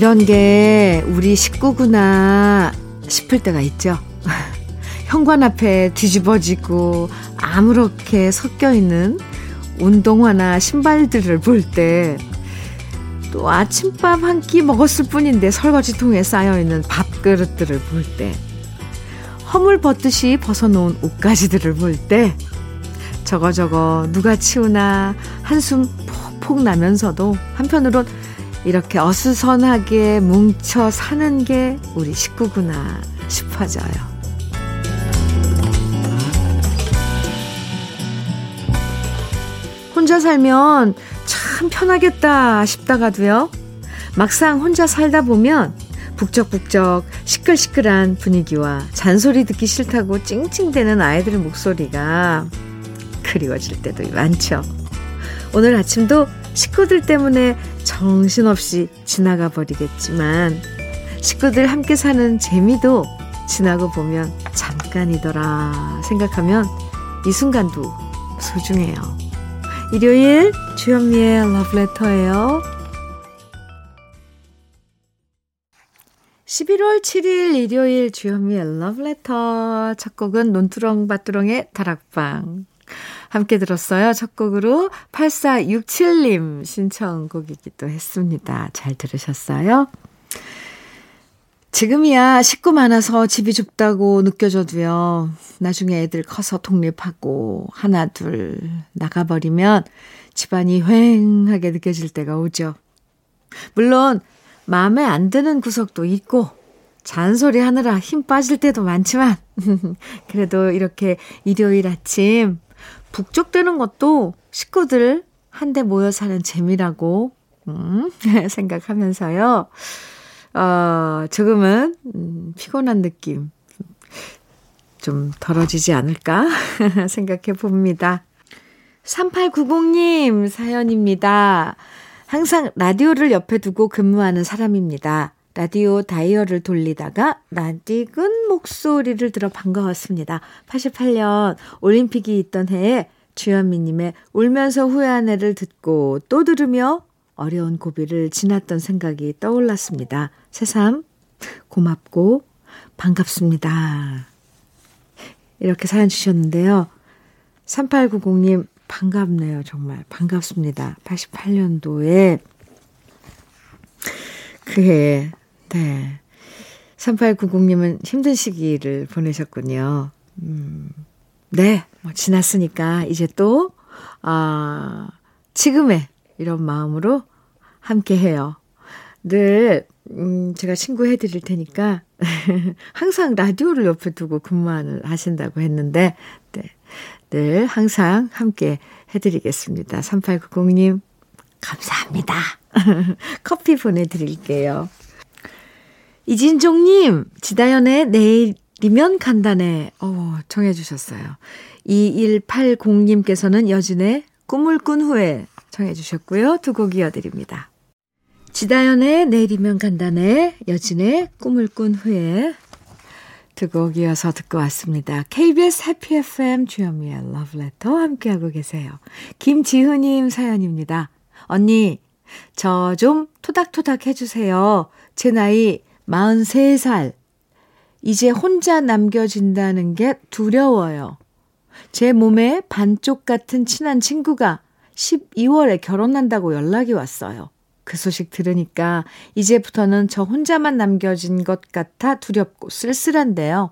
이런 게 우리 식구구나 싶을 때가 있죠. 현관 앞에 뒤집어지고 아무렇게 섞여 있는 운동화나 신발들을 볼 때, 또 아침밥 한 끼 먹었을 뿐인데 설거지통에 쌓여 있는 밥그릇들을 볼 때, 허물 벗듯이 벗어놓은 옷가지들을 볼 때, 저거 저거 누가 치우나 한숨 폭폭 나면서도 한편으론 이렇게 어수선하게 뭉쳐 사는 게 우리 식구구나 싶어져요. 혼자 살면 참 편하겠다 싶다가도요. 막상 혼자 살다 보면 북적북적 시끌시끌한 분위기와 잔소리 듣기 싫다고 찡찡대는 아이들의 목소리가 그리워질 때도 많죠. 오늘 아침도 식구들 때문에 정신없이 지나가 버리겠지만 식구들 함께 사는 재미도 지나고 보면 잠깐이더라 생각하면 이 순간도 소중해요. 일요일 주현미의 러브레터예요. 11월 7일 일요일 주현미의 러브레터 첫 곡은 논두렁밭두렁의 다락방 함께 들었어요. 첫 곡으로 8467님 신청곡이기도 했습니다. 잘 들으셨어요? 지금이야 식구 많아서 집이 좁다고 느껴져도요. 나중에 애들 커서 독립하고 하나 둘 나가버리면 집안이 휑하게 느껴질 때가 오죠. 물론 마음에 안 드는 구석도 있고 잔소리 하느라 힘 빠질 때도 많지만 그래도 이렇게 일요일 아침 북적대는 것도 식구들 한데 모여 사는 재미라고 음, 생각하면서요. 어, 조금은 음, 피곤한 느낌 좀 덜어지지 않을까 생각해 봅니다. 3890님 사연입니다. 항상 라디오를 옆에 두고 근무하는 사람입니다. 라디오 다이얼을 돌리다가 낯익은 목소리를 들어 반가웠습니다. 88년 올림픽이 있던 해에 주현미님의 울면서 후회한 애를 듣고 또 들으며 어려운 고비를 지났던 생각이 떠올랐습니다. 새삼 고맙고 반갑습니다. 이렇게 사연 주셨는데요. 3890님 반갑네요. 정말 반갑습니다. 88년도에 그해 네. 3890님은 힘든 시기를 보내셨군요. 음, 네, 뭐 지났으니까 이제 또, 아, 지금의 이런 마음으로 함께 해요. 늘, 음, 제가 친구해 드릴 테니까, 항상 라디오를 옆에 두고 근무를 하신다고 했는데, 네. 늘 항상 함께 해드리겠습니다. 3890님, 감사합니다. 커피 보내드릴게요. 이진종님, 지다연의 내일이면 간단해. 어, 청해주셨어요. 2180님께서는 여진의 꿈을 꾼 후에 청해 주셨고요. 두 곡 이어드립니다. 지다연의 내일이면 간단해, 여진의 꿈을 꾼 후에 두 곡 이어서 듣고 왔습니다. KBS 해피 FM 주현미의 러브레터 함께하고 계세요. 김지훈님 사연입니다. 언니, 저 좀 토닥토닥 해주세요. 제 나이 43살. 이제 혼자 남겨진다는 게 두려워요. 제 몸에 반쪽 같은 친한 친구가 12월에 결혼한다고 연락이 왔어요. 그 소식 들으니까 이제부터는 저 혼자만 남겨진 것 같아 두렵고 쓸쓸한데요.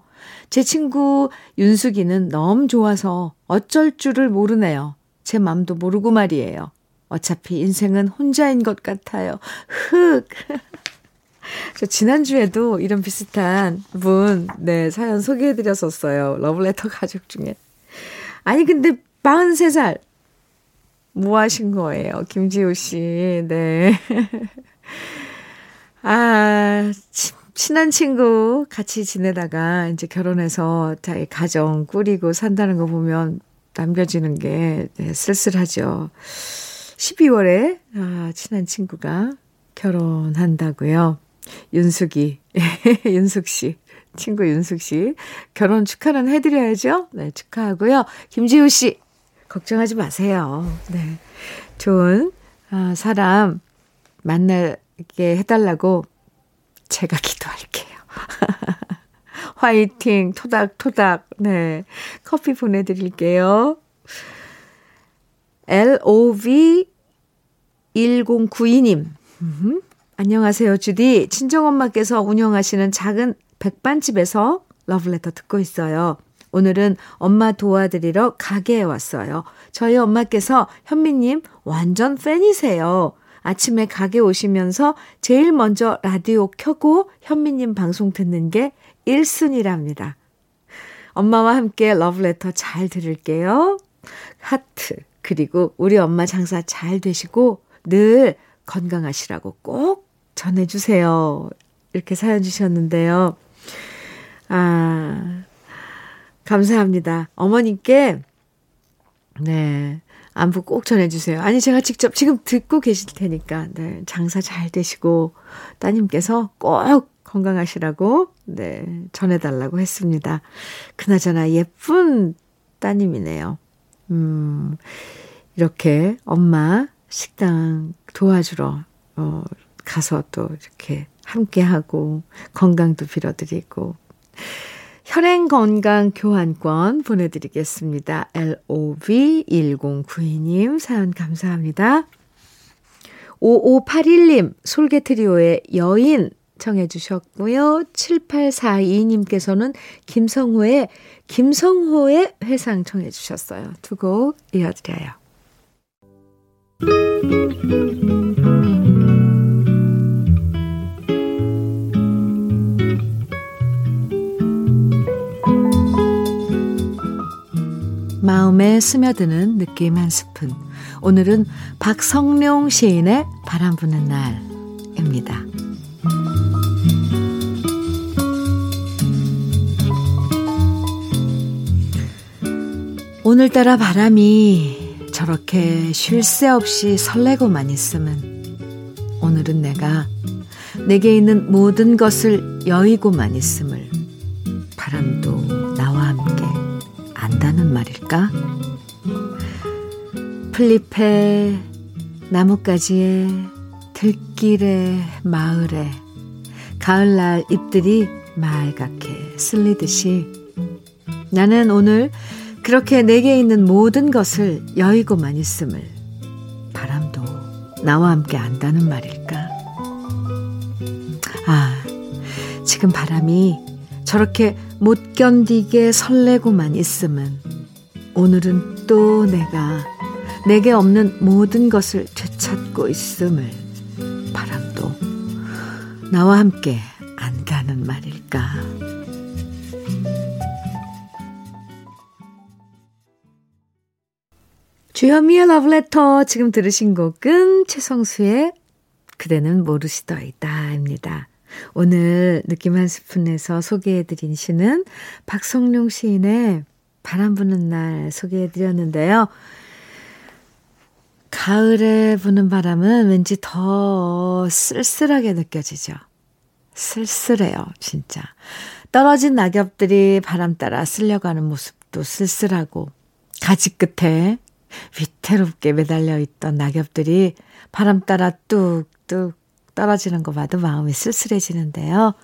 제 친구 윤숙이는 너무 좋아서 어쩔 줄을 모르네요. 제 맘도 모르고 말이에요. 어차피 인생은 혼자인 것 같아요. 흑! 저 지난주에도 이런 비슷한 분, 네, 사연 소개해드렸었어요. 러블레터 가족 중에. 아니, 근데 43살. 뭐 하신 거예요? 김지호 씨, 네. 아, 친한 친구 같이 지내다가 이제 결혼해서 자기 가정 꾸리고 산다는 거 보면 남겨지는 게 네, 쓸쓸하죠. 12월에 아, 친한 친구가 결혼한다고요. 윤숙이, 윤숙 씨, 친구 윤숙 씨 결혼 축하는 해드려야죠. 네, 축하하고요. 김지우 씨 걱정하지 마세요. 네, 좋은 아, 사람 만나게 해달라고 제가 기도할게요. 화이팅, 토닥토닥, 네. 커피 보내드릴게요. LOV1092님. 음, 안녕하세요, 주디. 친정엄마께서 운영하시는 작은 백반집에서 러브레터 듣고 있어요. 오늘은 엄마 도와드리러 가게에 왔어요. 저희 엄마께서 현미님 완전 팬이세요. 아침에 가게 오시면서 제일 먼저 라디오 켜고 현미님 방송 듣는 게 1순위랍니다. 엄마와 함께 러브레터 잘 들을게요. 하트. 그리고 우리 엄마 장사 잘 되시고 늘 건강하시라고 꼭 전해주세요. 이렇게 사연 주셨는데요. 아, 감사합니다. 어머님께, 네, 안부 꼭 전해주세요. 아니, 제가 직접 지금 듣고 계실 테니까, 네, 장사 잘 되시고, 따님께서 꼭 건강하시라고, 네, 전해달라고 했습니다. 그나저나 예쁜 따님이네요. 음, 이렇게 엄마 식당 도와주러, 어, 가서 또 이렇게 함께하고, 건강도 빌어드리고, 혈행 건강 교환권 보내드리겠습니다. LOV1092님 사연 감사합니다. 5581님 솔개트리오의 여인 청해 주셨고요. 7842님께서는 김성호의 김성호의 회상 청해 주셨어요. 두 곡 이어드려요. 마음에 스며드는 느낌 한 스푼. 오늘은 박성룡 시인의 바람 부는 날입니다. 오늘따라 바람이 저렇게 쉴 새 없이 설레고만 있으면 오늘은 내가 내게 있는 모든 것을 여의고만 있음을 바람도 안다는 말일까? 풀잎에 나뭇가지에 들길에 마을에 가을날 잎들이 맑게 쓸리듯이 나는 오늘 그렇게 내게 있는 모든 것을 여의고만 있음을 바람도 나와 함께 안다는 말일까? 아, 지금 바람이 저렇게 못 견디게 설레고만 있음은 오늘은 또 내가 내게 없는 모든 것을 되찾고 있음을 바람도 나와 함께 안다는 말일까. 주현미의 러브레터 지금 들으신 곡은 최성수의 그대는 모르시더이다입니다. 오늘 느낌 한 스푼에서 소개해드린 시는 박성룡 시인의 바람 부는 날 소개해드렸는데요. 가을에 부는 바람은 왠지 더 쓸쓸하게 느껴지죠. 쓸쓸해요, 진짜. 떨어진 낙엽들이 바람 따라 쓸려가는 모습도 쓸쓸하고, 가지 끝에 위태롭게 매달려 있던 낙엽들이 바람 따라 뚝뚝 떨어지는 거 봐도 마음이 쓸쓸해지는데요.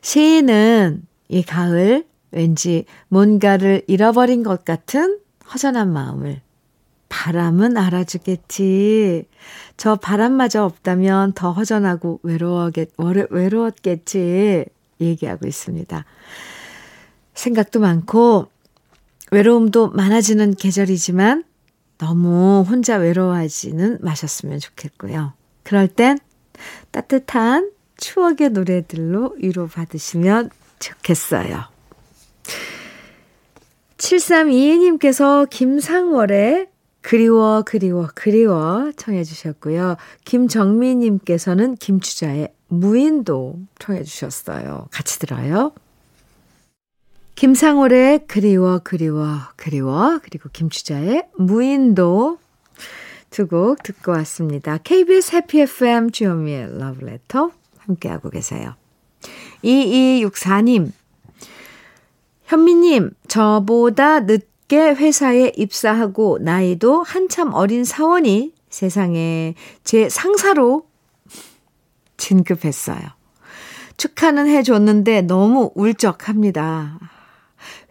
시인은 이 가을 왠지 뭔가를 잃어버린 것 같은 허전한 마음을 바람은 알아주겠지. 저 바람마저 없다면 더 허전하고 외로워겠, 외로웠겠지. 얘기하고 있습니다. 생각도 많고 외로움도 많아지는 계절이지만 너무 혼자 외로워하지는 마셨으면 좋겠고요. 그럴 땐 따뜻한 추억의 노래들로 위로받으시면 좋겠어요. 7322님께서 김상월의 그리워 그리워 그리워 청해 주셨고요. 김정미님께서는 김추자의 무인도 청해 주셨어요. 같이 들어요. 김상월의 그리워 그리워 그리워 그리고 김추자의 무인도 두 곡 듣고 왔습니다. KBS 해피 FM 주현미의 러브레터 함께하고 계세요. 2264님 현미님 저보다 늦게 회사에 입사하고 나이도 한참 어린 사원이 세상에 제 상사로 진급했어요. 축하는 해줬는데 너무 울적합니다.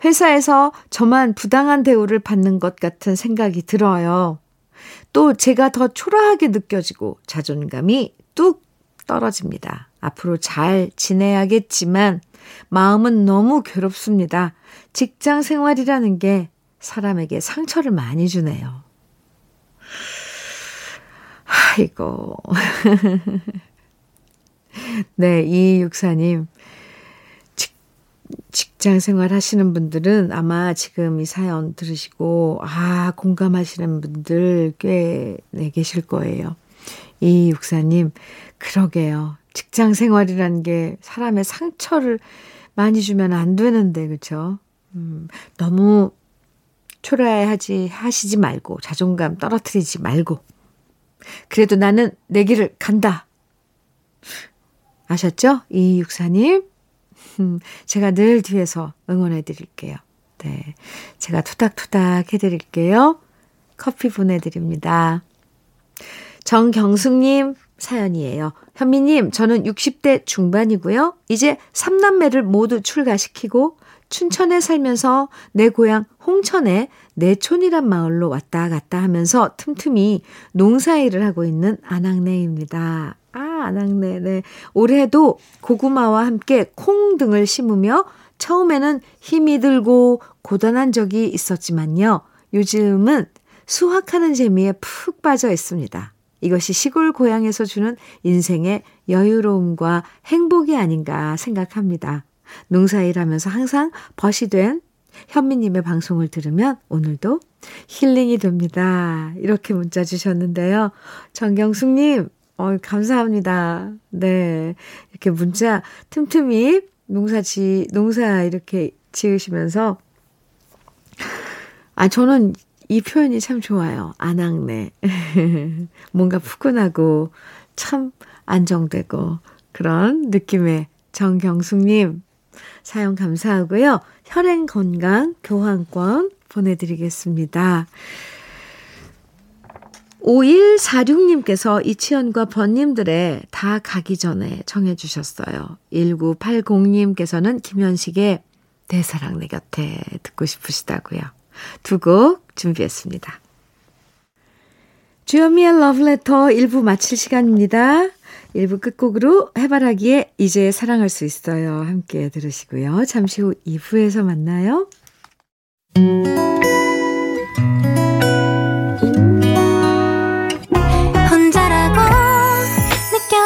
회사에서 저만 부당한 대우를 받는 것 같은 생각이 들어요. 또 제가 더 초라하게 느껴지고 자존감이 뚝 떨어집니다. 앞으로 잘 지내야겠지만 마음은 너무 괴롭습니다. 직장 생활이라는 게 사람에게 상처를 많이 주네요. 아이고. 네, 2264님. 직 장 생활 하시는 분들은 아마 지금 이 사연 들으시고, 아, 공감하시는 분들 꽤 네, 계실 거예요. 이 육사님, 그러게요. 직장 생활이라는 게 사람의 상처를 많이 주면 안 되는데, 그쵸? 음, 너무 초라해하지, 하시지 말고, 자존감 떨어뜨리지 말고, 그래도 나는 내 길을 간다. 아셨죠? 이 육사님? 음, 제가 늘 뒤에서 응원해 드릴게요. 네. 제가 투닥투닥 해 드릴게요. 커피 보내드립니다. 정경숙님 사연이에요. 현미님, 저는 60대 중반이고요. 이제 3남매를 모두 출가시키고 춘천에 살면서 내 고향 홍천에 내촌이란 마을로 왔다 갔다 하면서 틈틈이 농사일을 하고 있는 아낙네입니다. 아, 아낙네. 네. 올해도 고구마와 함께 콩 등을 심으며 처음에는 힘이 들고 고단한 적이 있었지만요. 요즘은 수확하는 재미에 푹 빠져 있습니다. 이것이 시골 고향에서 주는 인생의 여유로움과 행복이 아닌가 생각합니다. 농사일 하면서 항상 벗이 된 현미님의 방송을 들으면 오늘도 힐링이 됩니다. 이렇게 문자 주셨는데요. 정경숙님, 어, 감사합니다. 네. 이렇게 문자 틈틈이 농사 지, 농사 이렇게 지으시면서, 아, 저는 이 표현이 참 좋아요. 안악내. 뭔가 푸근하고 참 안정되고 그런 느낌의 정경숙님 사연 감사하고요. 혈행 건강 교환권 보내드리겠습니다. 5146님께서 이치현과 번님들의 다 가기 전에 청해 주셨어요. 1980님께서는 김현식의 내 사랑 내 곁에 듣고 싶으시다고요. 두 곡 준비했습니다. 주현미의 러브레터 1부 마칠 시간입니다. 1부 끝곡으로 해바라기에 이제 사랑할 수 있어요. 함께 들으시고요. 잠시 후 2부에서 만나요.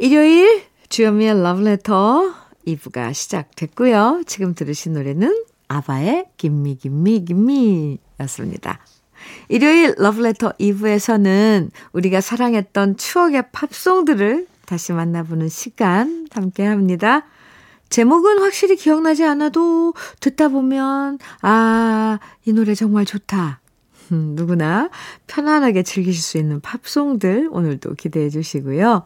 일요일 주현미의 Letter 2부가 시작됐고요. 지금 들으신 노래는 아바의 김미 김미 김미 였습니다. 일요일 러브레터 2부에서는 우리가 사랑했던 추억의 팝송들을 다시 만나보는 시간 함께 합니다. 제목은 확실히 기억나지 않아도 듣다 보면, 아, 이 노래 정말 좋다. 음, 누구나 편안하게 즐기실 수 있는 팝송들 오늘도 기대해 주시고요.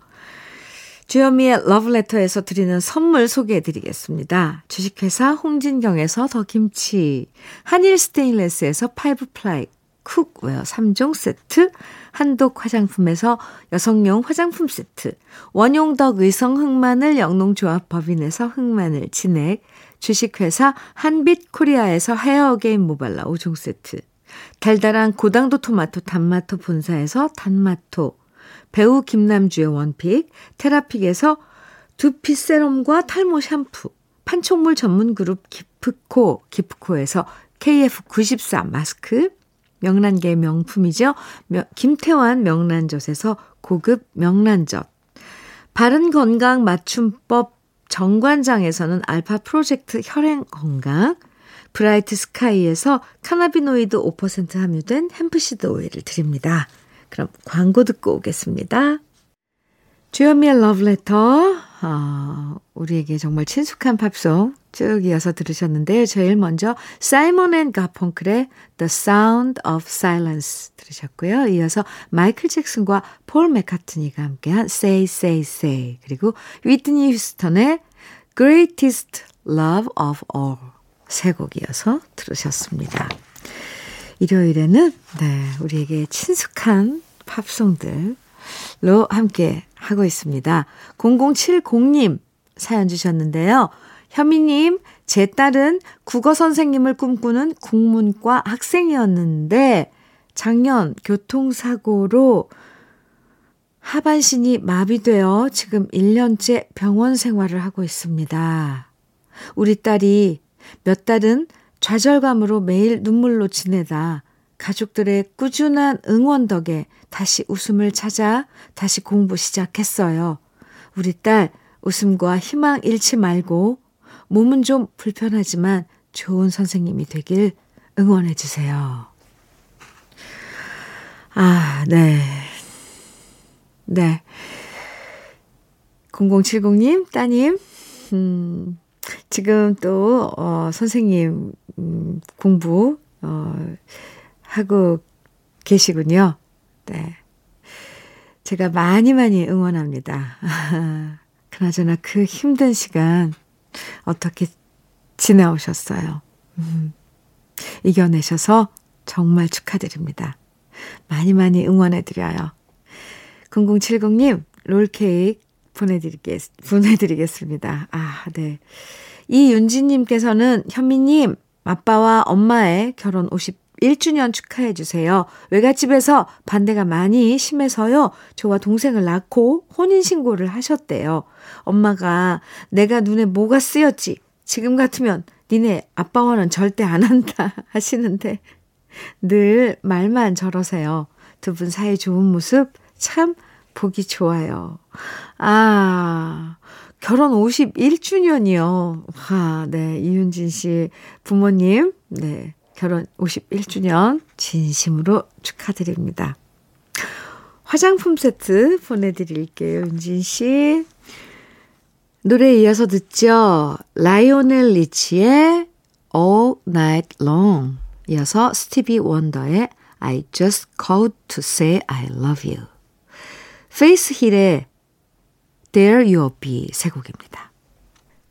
주현미의 러브레터에서 드리는 선물 소개해 드리겠습니다. 주식회사 홍진경에서 더 김치, 한일 스테인레스에서 five ply cookware 3종 세트, 한독 화장품에서 여성용 화장품 세트, 원용덕 의성 흑마늘 영농조합 법인에서 흑마늘 진액, 주식회사 한빛 코리아에서 헤어 게임 모발라 5종 세트, 달달한 고당도 토마토 단마토 본사에서 단마토, 배우 김남주의 원픽, 테라픽에서 두피 세럼과 탈모 샴푸, 판촉물 전문 그룹 기프코, 기프코에서 KF94 마스크, 명란계 명품이죠. 김태환 명란젓에서 고급 명란젓, 바른 건강 맞춤법 정관장에서는 알파 프로젝트 혈행 건강, 브라이트 스카이에서 cannabinoid 5% 함유된 hemp seed 오일을 드립니다. 그럼 광고 듣고 오겠습니다. 주현미의 러브레터, 어, 우리에게 정말 친숙한 팝송 쭉 이어서 들으셨는데요. 제일 먼저 사이먼 앤 가펑클의 The Sound of Silence 들으셨고요. 이어서 마이클 잭슨과 폴 맥카트니가 함께한 Say Say Say 그리고 위트니 휴스턴의 Greatest Love of All 세 곡 이어서 들으셨습니다. 일요일에는 네, 우리에게 친숙한 팝송들로 함께 하고 있습니다. 0070님 사연 주셨는데요. 현미님, 제 딸은 국어 선생님을 꿈꾸는 국문과 학생이었는데 작년 교통사고로 하반신이 마비되어 지금 1년째 병원 생활을 하고 있습니다. 우리 딸이 몇 달은 좌절감으로 매일 눈물로 지내다 가족들의 꾸준한 응원 덕에 다시 웃음을 찾아 다시 공부 시작했어요. 우리 딸 웃음과 희망 잃지 말고 몸은 좀 불편하지만 좋은 선생님이 되길 응원해 주세요. 아, 네. 네. 0070님, 따님, 음, 지금 또, 어, 선생님, 음, 공부, 어, 하고 계시군요. 네. 제가 많이 많이 응원합니다. 그나저나 그 힘든 시간 어떻게 지내오셨어요? 음, 이겨내셔서 정말 축하드립니다. 많이 많이 응원해드려요. 0070님, 롤케이크 보내드리겠, 보내드리겠습니다. 아, 네. 이윤지님께서는 현미님, 아빠와 엄마의 결혼 51주년 축하해 주세요. 외갓집에서 반대가 많이 심해서요. 저와 동생을 낳고 혼인신고를 하셨대요. 엄마가 내가 눈에 뭐가 쓰였지. 지금 같으면 니네 아빠와는 절대 안 한다 하시는데 늘 말만 저러세요. 두 분 사이 좋은 모습 참 보기 좋아요. 아, 결혼 51주년이요. 아, 네. 이윤진 씨 부모님, 네. 결혼 51주년 진심으로 축하드립니다. 화장품 세트 보내드릴게요, 윤진 씨. 노래 이어서 듣죠. 라이오넬 리치의 All Night Long. 이어서 스티비 원더의 I Just Called to Say I Love You. 페이스 힐의 There You'll Be 세 곡입니다.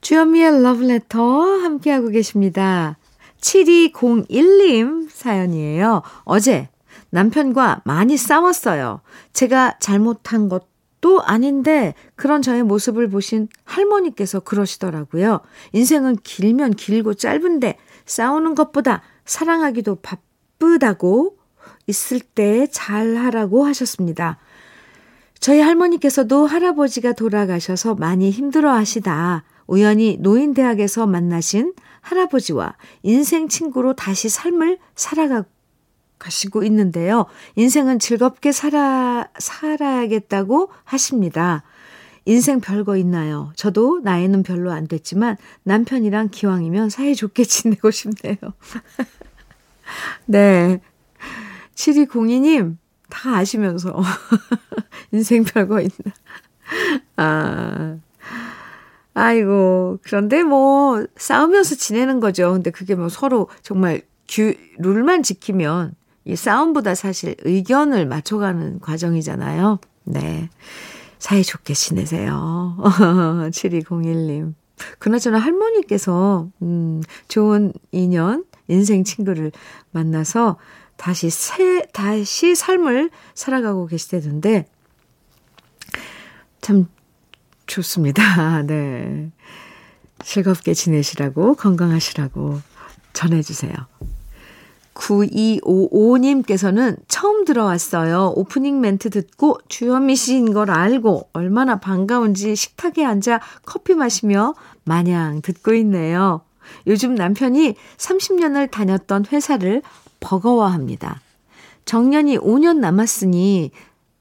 주현미의 러브레터 함께하고 계십니다. 7201님 사연이에요. 어제 남편과 많이 싸웠어요. 제가 잘못한 것도 아닌데 그런 저의 모습을 보신 할머니께서 그러시더라고요. 인생은 길면 길고 짧은데 싸우는 것보다 사랑하기도 바쁘다고 있을 때 잘하라고 하셨습니다. 저희 할머니께서도 할아버지가 돌아가셔서 많이 힘들어 하시다. 우연히 노인대학에서 만나신 할아버지와 인생 친구로 다시 삶을 살아가시고 있는데요. 인생은 즐겁게 살아, 살아야겠다고 하십니다. 인생 별거 있나요? 저도 나이는 별로 안 됐지만 남편이랑 기왕이면 사이좋게 지내고 싶네요. 네. 7202님, 다 아시면서. 인생 별거 있나. 아. 아이고. 그런데 뭐, 싸우면서 지내는 거죠. 근데 그게 뭐 서로 정말 규, 룰만 지키면 이 싸움보다 사실 의견을 맞춰가는 과정이잖아요. 네. 사이좋게 지내세요. 7201님. 그나저나 할머니께서, 음, 좋은 인연, 인생 친구를 만나서 다시 새, 다시 삶을 살아가고 계시다던데, 참 좋습니다. 네. 즐겁게 지내시라고, 건강하시라고 전해주세요. 9255님께서는 처음 들어왔어요. 오프닝 멘트 듣고 주현미 씨인 걸 알고 얼마나 반가운지 식탁에 앉아 커피 마시며 마냥 듣고 있네요. 요즘 남편이 30년을 다녔던 회사를 버거워합니다. 정년이 5년 남았으니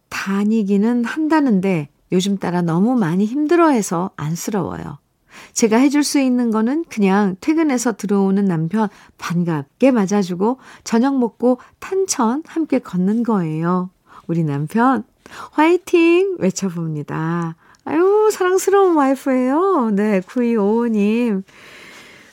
다니기는 한다는데 요즘 따라 너무 많이 힘들어해서 안쓰러워요. 제가 해줄 수 있는 거는 그냥 퇴근해서 들어오는 남편 반갑게 맞아주고 저녁 먹고 탄천 함께 걷는 거예요. 우리 남편 화이팅 외쳐봅니다. 아유, 사랑스러운 와이프예요. 네, 9255님.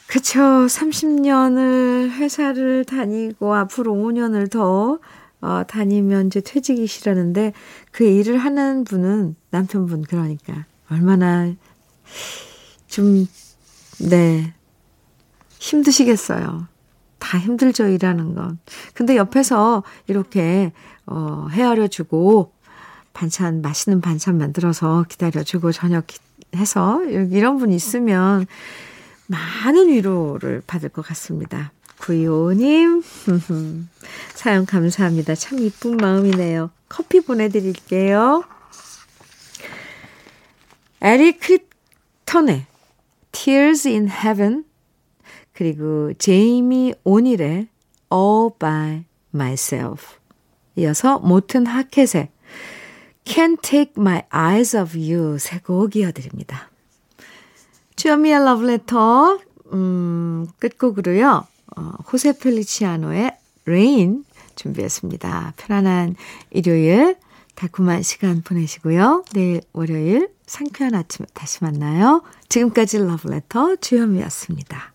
그쵸. 30년을 회사를 다니고 앞으로 5년을 더 어, 다니면 이제 퇴직이시라는데 그 일을 하는 분은 남편분 그러니까 얼마나 좀, 네, 힘드시겠어요. 다 힘들죠, 일하는 건. 근데 옆에서 이렇게, 어, 헤아려주고, 반찬, 맛있는 반찬 만들어서 기다려주고, 저녁 해서, 이런 분 있으면 많은 위로를 받을 것 같습니다. 구이오님, 사연 감사합니다. 참 이쁜 마음이네요. 커피 보내드릴게요. 에릭 크립턴의 Tears in Heaven 그리고 제이미 오닐의 All by Myself 이어서 모튼 하켓의 Can't Take My Eyes Off You 세 곡 이어드립니다. 주현미의 러브레터 음, 끝곡으로요. 어, 호세 펠리치아노의 Rain 준비했습니다. 편안한 일요일 달콤한 시간 보내시고요. 내일 월요일 상쾌한 아침 다시 만나요. 지금까지 러브레터 주현미였습니다.